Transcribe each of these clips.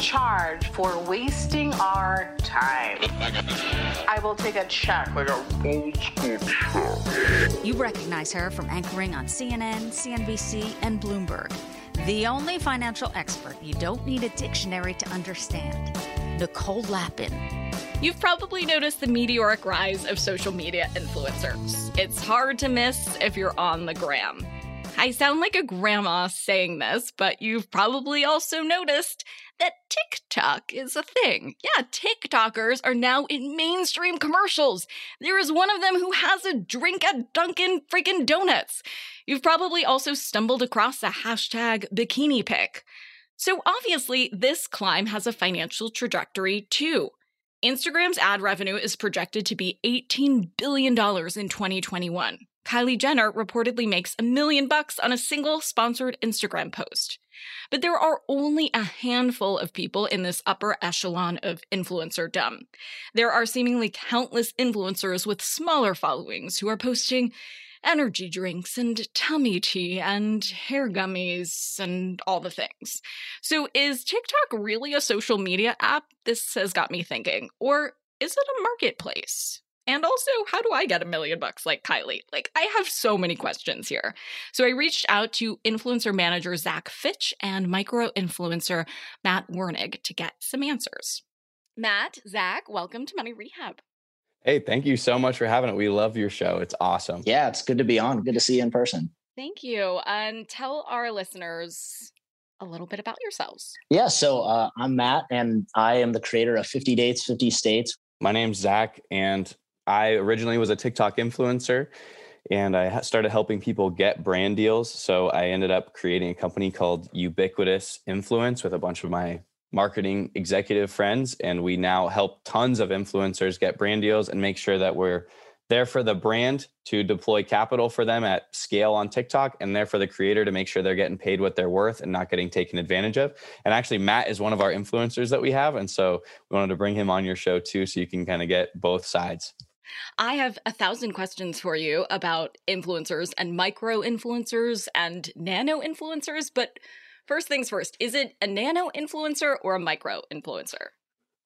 Charge for wasting our time. I will take a check like a old school check. You recognize her from anchoring on CNN, CNBC, and Bloomberg. The only financial expert you don't need a dictionary to understand. Nicole Lapin. You've probably noticed the meteoric rise of social media influencers. It's hard to miss if you're on the gram. I sound like a grandma saying this, but you've probably also noticed that TikTok is a thing. Yeah, TikTokers are now in mainstream commercials. There is one of them who has a drink at Dunkin' freaking Donuts. You've probably also stumbled across the hashtag bikini pic. So obviously, this climb has a financial trajectory too. Instagram's ad revenue is projected to be $18 billion in 2021. Kylie Jenner reportedly makes a million bucks on a single sponsored Instagram post. But there are only a handful of people in this upper echelon of influencerdom. There are seemingly countless influencers with smaller followings who are posting energy drinks and tummy tea and hair gummies and all the things. So, is TikTok really a social media app? This has got me thinking. Or is it a marketplace? And also, how do I get a million bucks like Kylie? Like, I have so many questions here. So, I reached out to influencer manager Zach Fitch and micro influencer Matt Wernig to get some answers. Matt, Zach, welcome to Money Rehab. Hey, thank you so much for having it. We love your show. It's awesome. Yeah, it's good to be on. Good to see you in person. Thank you. And tell our listeners a little bit about yourselves. Yeah, so uh, I'm Matt, and I am the creator of 50 Dates, 50 States. My name's Zach, and I originally was a TikTok influencer and I started helping people get brand deals. So I ended up creating a company called Ubiquitous Influence with a bunch of my marketing executive friends. And we now help tons of influencers get brand deals and make sure that we're there for the brand to deploy capital for them at scale on TikTok and there for the creator to make sure they're getting paid what they're worth and not getting taken advantage of. And actually, Matt is one of our influencers that we have. And so we wanted to bring him on your show too, so you can kind of get both sides. I have a thousand questions for you about influencers and micro influencers and nano influencers. But first things first, is it a nano influencer or a micro influencer?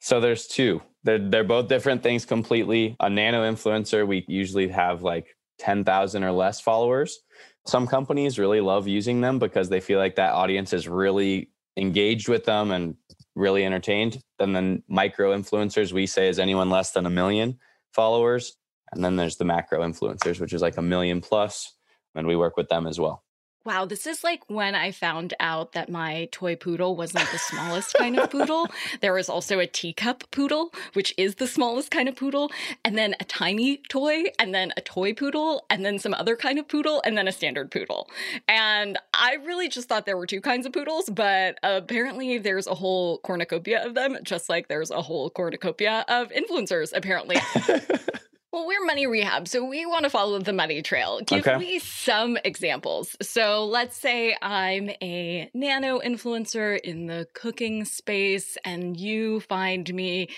So there's two. They're, they're both different things completely. A nano influencer, we usually have like 10,000 or less followers. Some companies really love using them because they feel like that audience is really engaged with them and really entertained. Then the micro influencers we say is anyone less than a million followers. And then there's the macro influencers, which is like a million plus, and we work with them as well. Wow, this is like when I found out that my toy poodle wasn't the smallest kind of poodle. There was also a teacup poodle, which is the smallest kind of poodle, and then a tiny toy, and then a toy poodle, and then some other kind of poodle, and then a standard poodle. And I really just thought there were two kinds of poodles, but apparently there's a whole cornucopia of them, just like there's a whole cornucopia of influencers, apparently. Well, we're money rehab, so we want to follow the money trail. Give Okay. me some examples. So let's say I'm a nano influencer in the cooking space, and you find me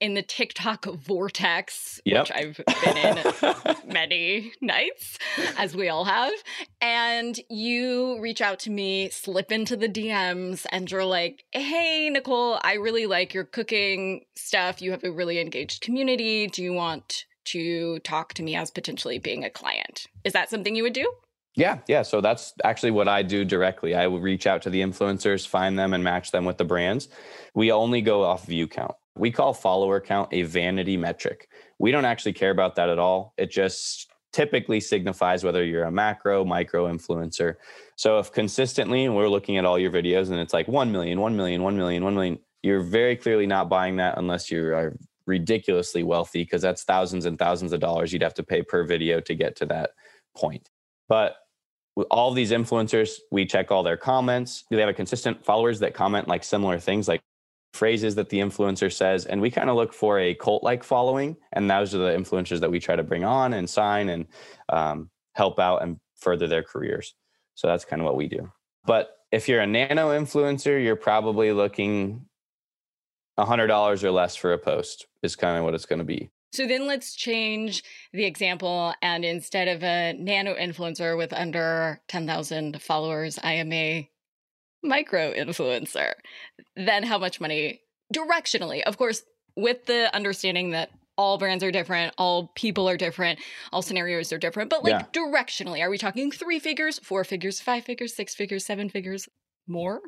in the TikTok vortex, Yep. which I've been in many nights, as we all have. And you reach out to me, slip into the DMs, and you're like, hey, Nicole, I really like your cooking stuff. You have a really engaged community. Do you want to talk to me as potentially being a client? Is that something you would do? Yeah, yeah. So that's actually what I do directly. I will reach out to the influencers, find them, and match them with the brands. We only go off view count. We call follower count a vanity metric. We don't actually care about that at all. It just typically signifies whether you're a macro, micro influencer. So if consistently we're looking at all your videos and it's like 1 million, 1 million, 1 million, 1 million, you're very clearly not buying that unless you are ridiculously wealthy because that's thousands and thousands of dollars you'd have to pay per video to get to that point. But with all these influencers, we check all their comments. Do they have a consistent followers that comment like similar things, like phrases that the influencer says? And we kind of look for a cult like following. And those are the influencers that we try to bring on and sign and um, help out and further their careers. So that's kind of what we do. But if you're a nano influencer, you're probably looking $100 or less for a post, is kind of what it's going to be. So then let's change the example. And instead of a nano influencer with under 10,000 followers, I am a micro influencer. Then how much money directionally? Of course, with the understanding that all brands are different, all people are different, all scenarios are different. But like Yeah. directionally, are we talking three figures, four figures, five figures, six figures, seven figures, more?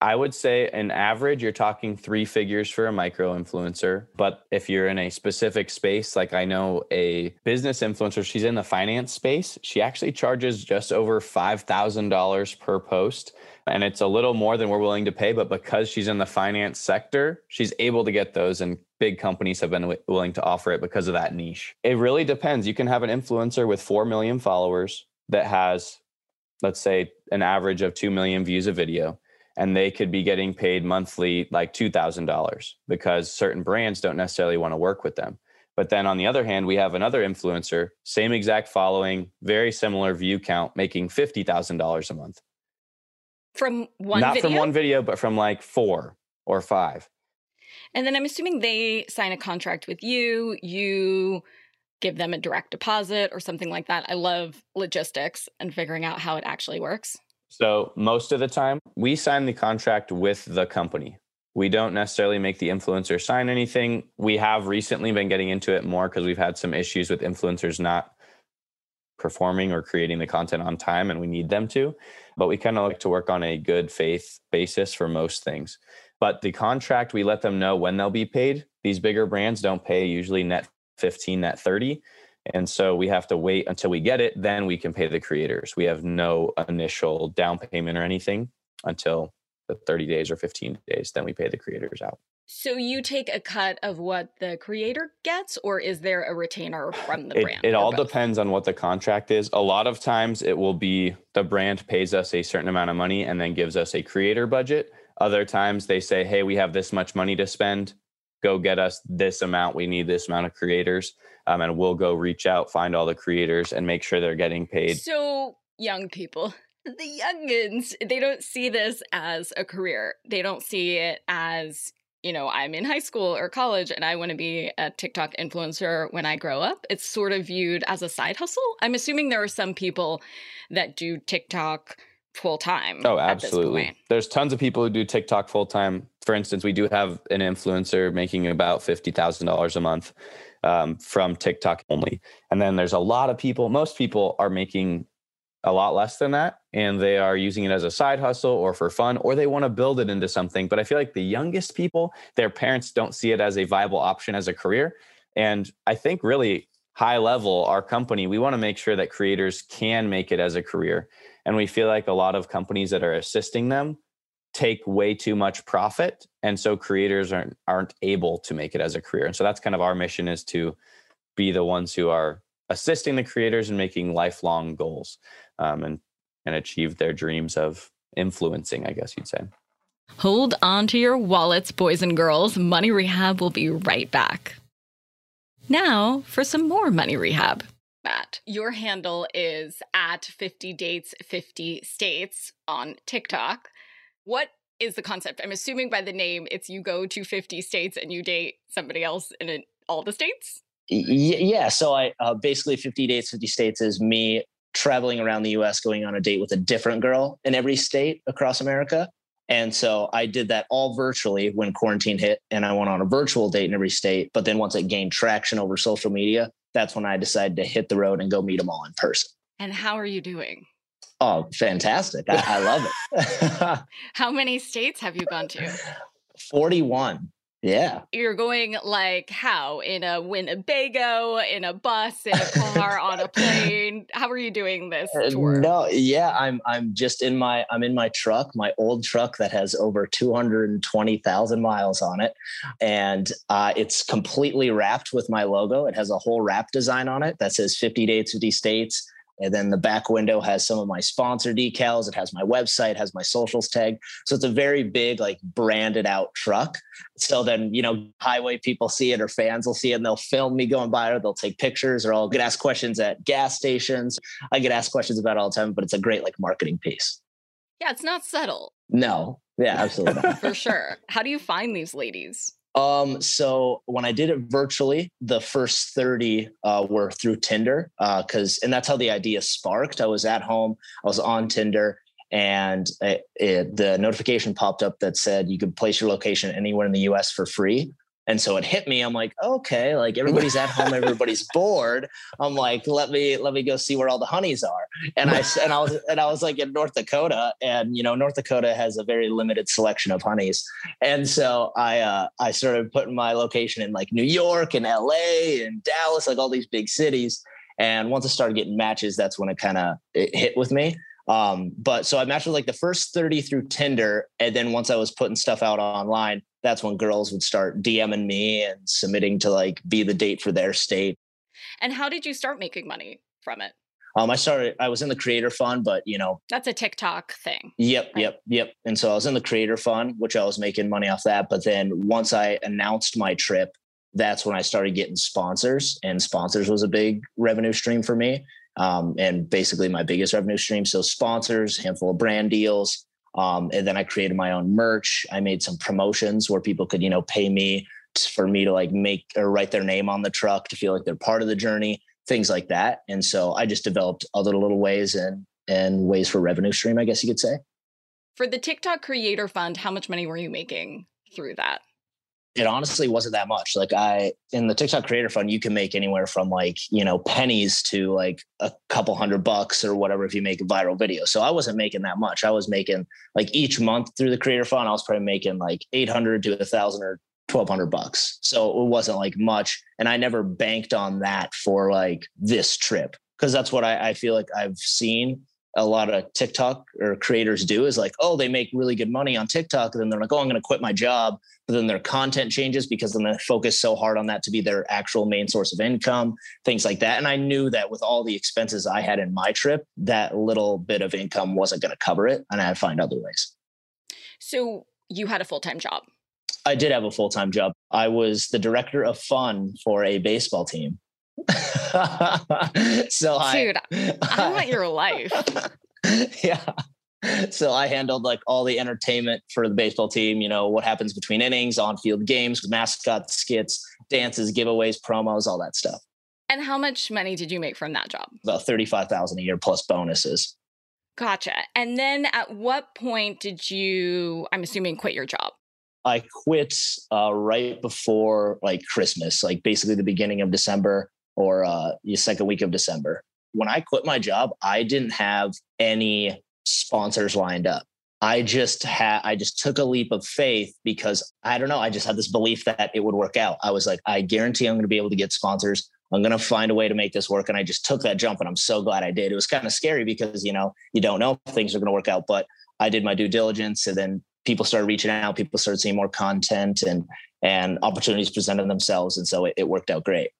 I would say an average, you're talking three figures for a micro influencer. But if you're in a specific space, like I know a business influencer, she's in the finance space. She actually charges just over $5,000 per post. And it's a little more than we're willing to pay. But because she's in the finance sector, she's able to get those. And big companies have been wi- willing to offer it because of that niche. It really depends. You can have an influencer with 4 million followers that has, let's say, an average of 2 million views a video and they could be getting paid monthly like $2,000 because certain brands don't necessarily want to work with them. But then on the other hand, we have another influencer, same exact following, very similar view count, making $50,000 a month. From one Not video? from one video, but from like four or five. And then I'm assuming they sign a contract with you, you give them a direct deposit or something like that. I love logistics and figuring out how it actually works. So most of the time, we sign the contract with the company. We don't necessarily make the influencer sign anything. We have recently been getting into it more because we've had some issues with influencers not performing or creating the content on time, and we need them to. But we kind of like to work on a good faith basis for most things. But the contract, we let them know when they'll be paid. These bigger brands don't pay usually net 15, net 30. And so we have to wait until we get it. Then we can pay the creators. We have no initial down payment or anything until the 30 days or 15 days. Then we pay the creators out. So you take a cut of what the creator gets, or is there a retainer from the It, brand? it all both? depends on what the contract is. A lot of times it will be the brand pays us a certain amount of money and then gives us a creator budget. Other times they say, hey, we have this much money to spend. Go get us this amount. We need this amount of creators. Um, and we'll go reach out, find all the creators, and make sure they're getting paid. So, young people, the youngins, they don't see this as a career. They don't see it as, you know, I'm in high school or college and I want to be a TikTok influencer when I grow up. It's sort of viewed as a side hustle. I'm assuming there are some people that do TikTok full time. Oh, absolutely. There's tons of people who do TikTok full time. For instance, we do have an influencer making about $50,000 a month um, from TikTok only. And then there's a lot of people, most people are making a lot less than that and they are using it as a side hustle or for fun or they want to build it into something but i feel like the youngest people their parents don't see it as a viable option as a career and i think really high level our company we want to make sure that creators can make it as a career and we feel like a lot of companies that are assisting them take way too much profit and so creators aren't aren't able to make it as a career and so that's kind of our mission is to be the ones who are assisting the creators and making lifelong goals um, and and achieve their dreams of influencing i guess you'd say Hold on to your wallets, boys and girls. Money Rehab will be right back. Now for some more Money Rehab. Matt, your handle is at 50 dates, 50 states on TikTok. What is the concept? I'm assuming by the name, it's you go to 50 states and you date somebody else in all the states? Yeah. So I uh, basically 50 dates, 50 states is me traveling around the US, going on a date with a different girl in every state across America. And so I did that all virtually when quarantine hit, and I went on a virtual date in every state. But then once it gained traction over social media, that's when I decided to hit the road and go meet them all in person. And how are you doing? Oh, fantastic. I, I love it. How many states have you gone to? 41. Yeah. You're going like how? In a Winnebago, in a bus, in a car, on a plane? How are you doing this Uh, tour? No, yeah, I'm I'm just in my I'm in my truck, my old truck that has over 220,000 miles on it and uh, it's completely wrapped with my logo. It has a whole wrap design on it that says 50 dates, 50 states. And then the back window has some of my sponsor decals. It has my website, has my socials tag. So it's a very big, like branded out truck. So then, you know, highway people see it or fans will see it and they'll film me going by or they'll take pictures or I'll get asked questions at gas stations. I get asked questions about all the time, but it's a great like marketing piece. Yeah, it's not subtle. No. Yeah, absolutely. For sure. How do you find these ladies? Um, so when I did it virtually, the first 30 uh, were through Tinder. Uh, cause, and that's how the idea sparked. I was at home, I was on Tinder and it, it, the notification popped up that said you could place your location anywhere in the US for free. And so it hit me. I'm like, okay, like everybody's at home, everybody's bored. I'm like, let me let me go see where all the honeys are. And I and I was and I was like in North Dakota, and you know North Dakota has a very limited selection of honeys. And so I uh, I started putting my location in like New York and L.A. and Dallas, like all these big cities. And once I started getting matches, that's when it kind of hit with me. Um, but so I matched with like the first 30 through Tinder. And then once I was putting stuff out online, that's when girls would start DMing me and submitting to like be the date for their state. And how did you start making money from it? Um, I started, I was in the creator fund, but you know, that's a TikTok thing. Yep, right? yep, yep. And so I was in the creator fund, which I was making money off that. But then once I announced my trip, that's when I started getting sponsors, and sponsors was a big revenue stream for me um, and basically my biggest revenue stream. So sponsors, handful of brand deals, um, and then I created my own merch. I made some promotions where people could, you know, pay me for me to like make or write their name on the truck to feel like they're part of the journey, things like that. And so I just developed other little ways and and ways for revenue stream, I guess you could say. For the TikTok Creator Fund, how much money were you making through that? It honestly wasn't that much. Like I in the TikTok creator fund, you can make anywhere from like, you know, pennies to like a couple hundred bucks or whatever if you make a viral video. So I wasn't making that much. I was making like each month through the creator fund, I was probably making like 800 to a thousand or 1200 bucks. So it wasn't like much. And I never banked on that for like this trip. Cause that's what I, I feel like I've seen a lot of TikTok or creators do is like, oh, they make really good money on TikTok. And then they're like, oh, I'm going to quit my job. But then their content changes because then they focus so hard on that to be their actual main source of income, things like that. And I knew that with all the expenses I had in my trip, that little bit of income wasn't going to cover it. And I had to find other ways. So you had a full time job? I did have a full time job. I was the director of fun for a baseball team. so dude, I, I want your life. yeah. So I handled like all the entertainment for the baseball team, you know, what happens between innings, on field games, mascots, skits, dances, giveaways, promos, all that stuff. And how much money did you make from that job? About 35,000 a year plus bonuses. Gotcha. And then at what point did you, I'm assuming, quit your job? I quit uh, right before like Christmas, like basically the beginning of December or uh, the second week of December. When I quit my job, I didn't have any sponsors lined up. I just had I just took a leap of faith because I don't know, I just had this belief that it would work out. I was like, I guarantee I'm going to be able to get sponsors. I'm going to find a way to make this work and I just took that jump and I'm so glad I did. It was kind of scary because, you know, you don't know if things are going to work out, but I did my due diligence and then people started reaching out, people started seeing more content and and opportunities presented themselves and so it, it worked out great.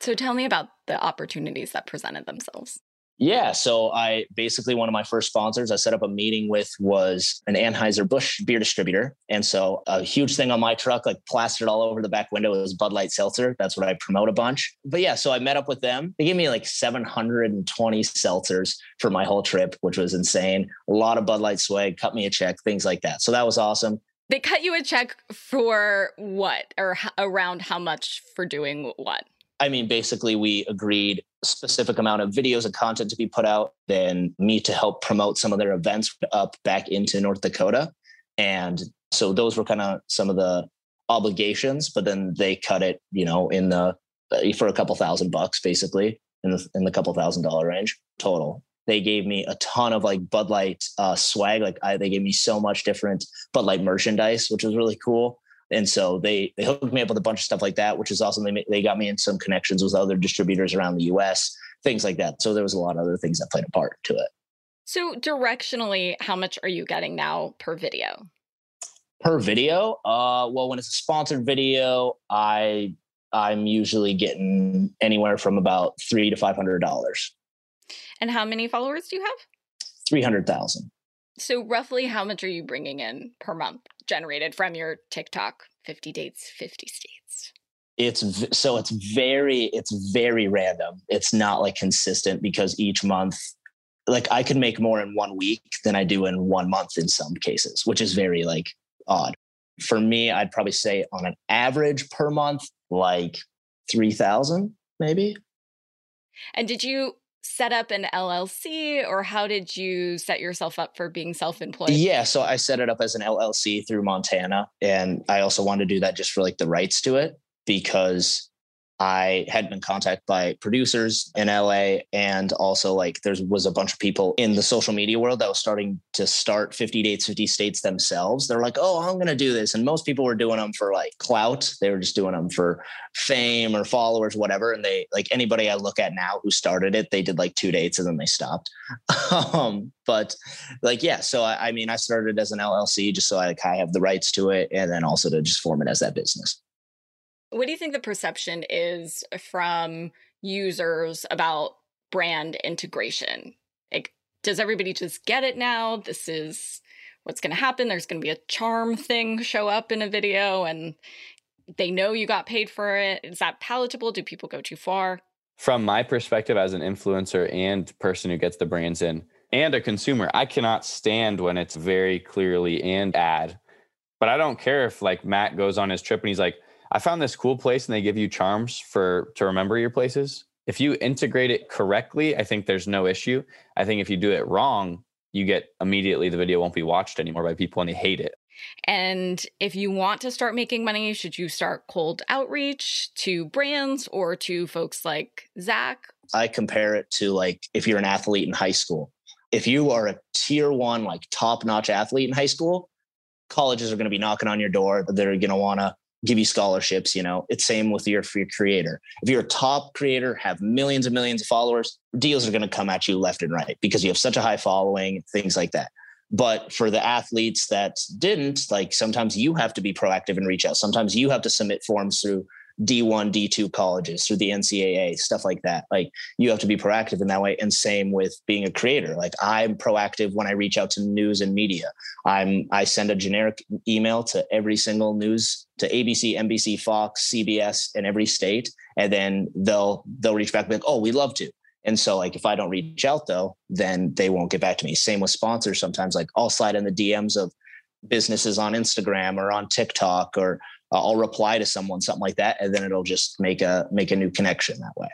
So tell me about the opportunities that presented themselves. Yeah. So I basically one of my first sponsors I set up a meeting with was an Anheuser-Busch beer distributor. And so a huge thing on my truck, like plastered all over the back window was Bud Light Seltzer. That's what I promote a bunch. But yeah, so I met up with them. They gave me like 720 seltzers for my whole trip, which was insane. A lot of Bud Light swag, cut me a check, things like that. So that was awesome. They cut you a check for what or h- around how much for doing what? I mean, basically, we agreed specific amount of videos and content to be put out, then me to help promote some of their events up back into North Dakota. And so those were kind of some of the obligations, but then they cut it, you know, in the uh, for a couple thousand bucks, basically in the in the couple thousand dollar range total. They gave me a ton of like Bud Light uh, swag. Like I, they gave me so much different Bud Light merchandise, which was really cool. And so they they hooked me up with a bunch of stuff like that, which is awesome. They they got me in some connections with other distributors around the U.S. Things like that. So there was a lot of other things that played a part to it. So directionally, how much are you getting now per video? Per video, uh, well, when it's a sponsored video, I I'm usually getting anywhere from about three to five hundred dollars. And how many followers do you have? 300,000. So, roughly how much are you bringing in per month generated from your TikTok 50 dates, 50 states? It's so it's very it's very random. It's not like consistent because each month like I can make more in one week than I do in one month in some cases, which is very like odd. For me, I'd probably say on an average per month like 3000 maybe. And did you set up an LLC or how did you set yourself up for being self employed? Yeah. So I set it up as an LLC through Montana. And I also wanted to do that just for like the rights to it because I had been contacted by producers in LA and also like there was a bunch of people in the social media world that was starting to start 50 dates, 50 states themselves. They're like, oh, I'm going to do this. And most people were doing them for like clout. They were just doing them for fame or followers, whatever. And they like anybody I look at now who started it, they did like two dates and then they stopped. um, but like, yeah. So I, I mean, I started as an LLC just so I, like, I have the rights to it and then also to just form it as that business. What do you think the perception is from users about brand integration? Like, does everybody just get it now? This is what's going to happen. There's going to be a charm thing show up in a video and they know you got paid for it. Is that palatable? Do people go too far? From my perspective as an influencer and person who gets the brands in and a consumer, I cannot stand when it's very clearly and ad. But I don't care if like Matt goes on his trip and he's like, I found this cool place and they give you charms for to remember your places. If you integrate it correctly, I think there's no issue. I think if you do it wrong, you get immediately the video won't be watched anymore by people and they hate it. And if you want to start making money, should you start cold outreach to brands or to folks like Zach? I compare it to like if you're an athlete in high school. If you are a tier one, like top notch athlete in high school, colleges are going to be knocking on your door. They're going to want to give you scholarships you know. It's same with your, for your creator. If you're a top creator have millions and millions of followers deals are going to come at you left and right because you have such a high following things like that. But for the athletes that didn't like sometimes you have to be proactive and reach out. Sometimes you have to submit forms through D1, D2 colleges through the NCAA, stuff like that. Like you have to be proactive in that way. And same with being a creator. Like I'm proactive when I reach out to news and media. I'm I send a generic email to every single news to ABC, NBC, Fox, CBS, in every state, and then they'll they'll reach back like, oh, we'd love to. And so, like, if I don't reach out though, then they won't get back to me. Same with sponsors. Sometimes, like, I'll slide in the DMs of businesses on Instagram or on TikTok or uh, I'll reply to someone, something like that, and then it'll just make a make a new connection that way.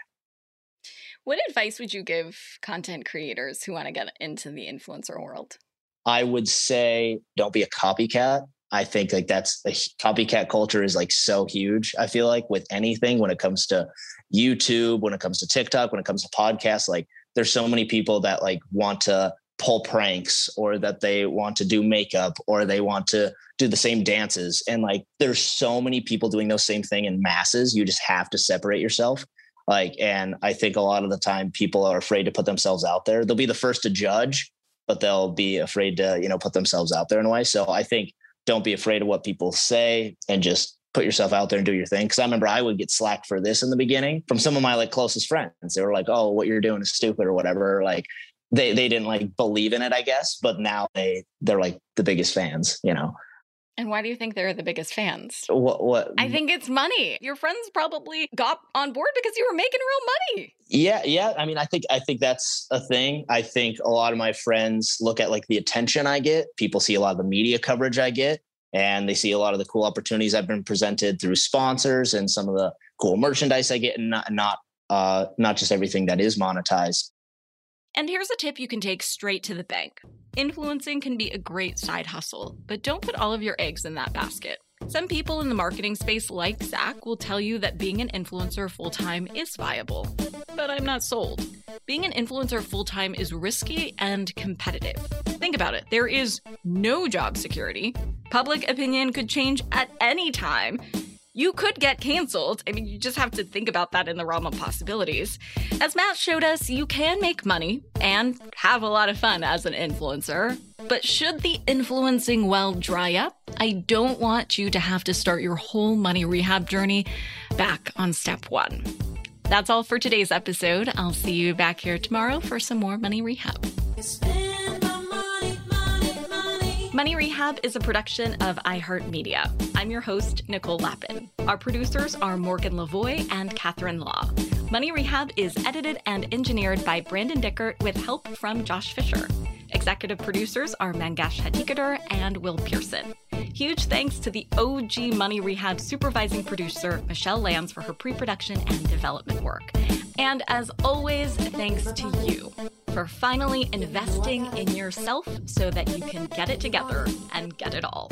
What advice would you give content creators who want to get into the influencer world? I would say don't be a copycat. I think like that's the copycat culture is like so huge. I feel like with anything when it comes to YouTube, when it comes to TikTok, when it comes to podcasts, like there's so many people that like want to pull pranks or that they want to do makeup or they want to do the same dances. And like there's so many people doing those same thing in masses. You just have to separate yourself. Like and i think a lot of the time people are afraid to put themselves out there. They'll be the first to judge but they'll be afraid to you know put themselves out there in a way. So i think don't be afraid of what people say and just put yourself out there and do your thing. Because i remember i would get slack for this in the beginning from some of my like closest friends. They were like oh what you're doing is stupid or whatever. Like they they didn't like believe in it, I guess, but now they they're like the biggest fans, you know. And why do you think they're the biggest fans? What what I think it's money. Your friends probably got on board because you were making real money. Yeah, yeah. I mean, I think I think that's a thing. I think a lot of my friends look at like the attention I get. People see a lot of the media coverage I get, and they see a lot of the cool opportunities I've been presented through sponsors and some of the cool merchandise I get, and not not uh, not just everything that is monetized. And here's a tip you can take straight to the bank. Influencing can be a great side hustle, but don't put all of your eggs in that basket. Some people in the marketing space, like Zach, will tell you that being an influencer full time is viable. But I'm not sold. Being an influencer full time is risky and competitive. Think about it there is no job security. Public opinion could change at any time you could get canceled. I mean, you just have to think about that in the realm of possibilities. As Matt showed us, you can make money and have a lot of fun as an influencer. But should the influencing well dry up, I don't want you to have to start your whole money rehab journey back on step one. That's all for today's episode. I'll see you back here tomorrow for some more Money Rehab. Money Rehab is a production of iHeartMedia. I'm your host, Nicole Lapin. Our producers are Morgan Lavoie and Catherine Law. Money Rehab is edited and engineered by Brandon Dickert with help from Josh Fisher. Executive producers are Mangesh Hattikudur and Will Pearson. Huge thanks to the OG Money Rehab supervising producer, Michelle Lands, for her pre production and development work. And as always, thanks to you for finally investing in yourself so that you can get it together and get it all.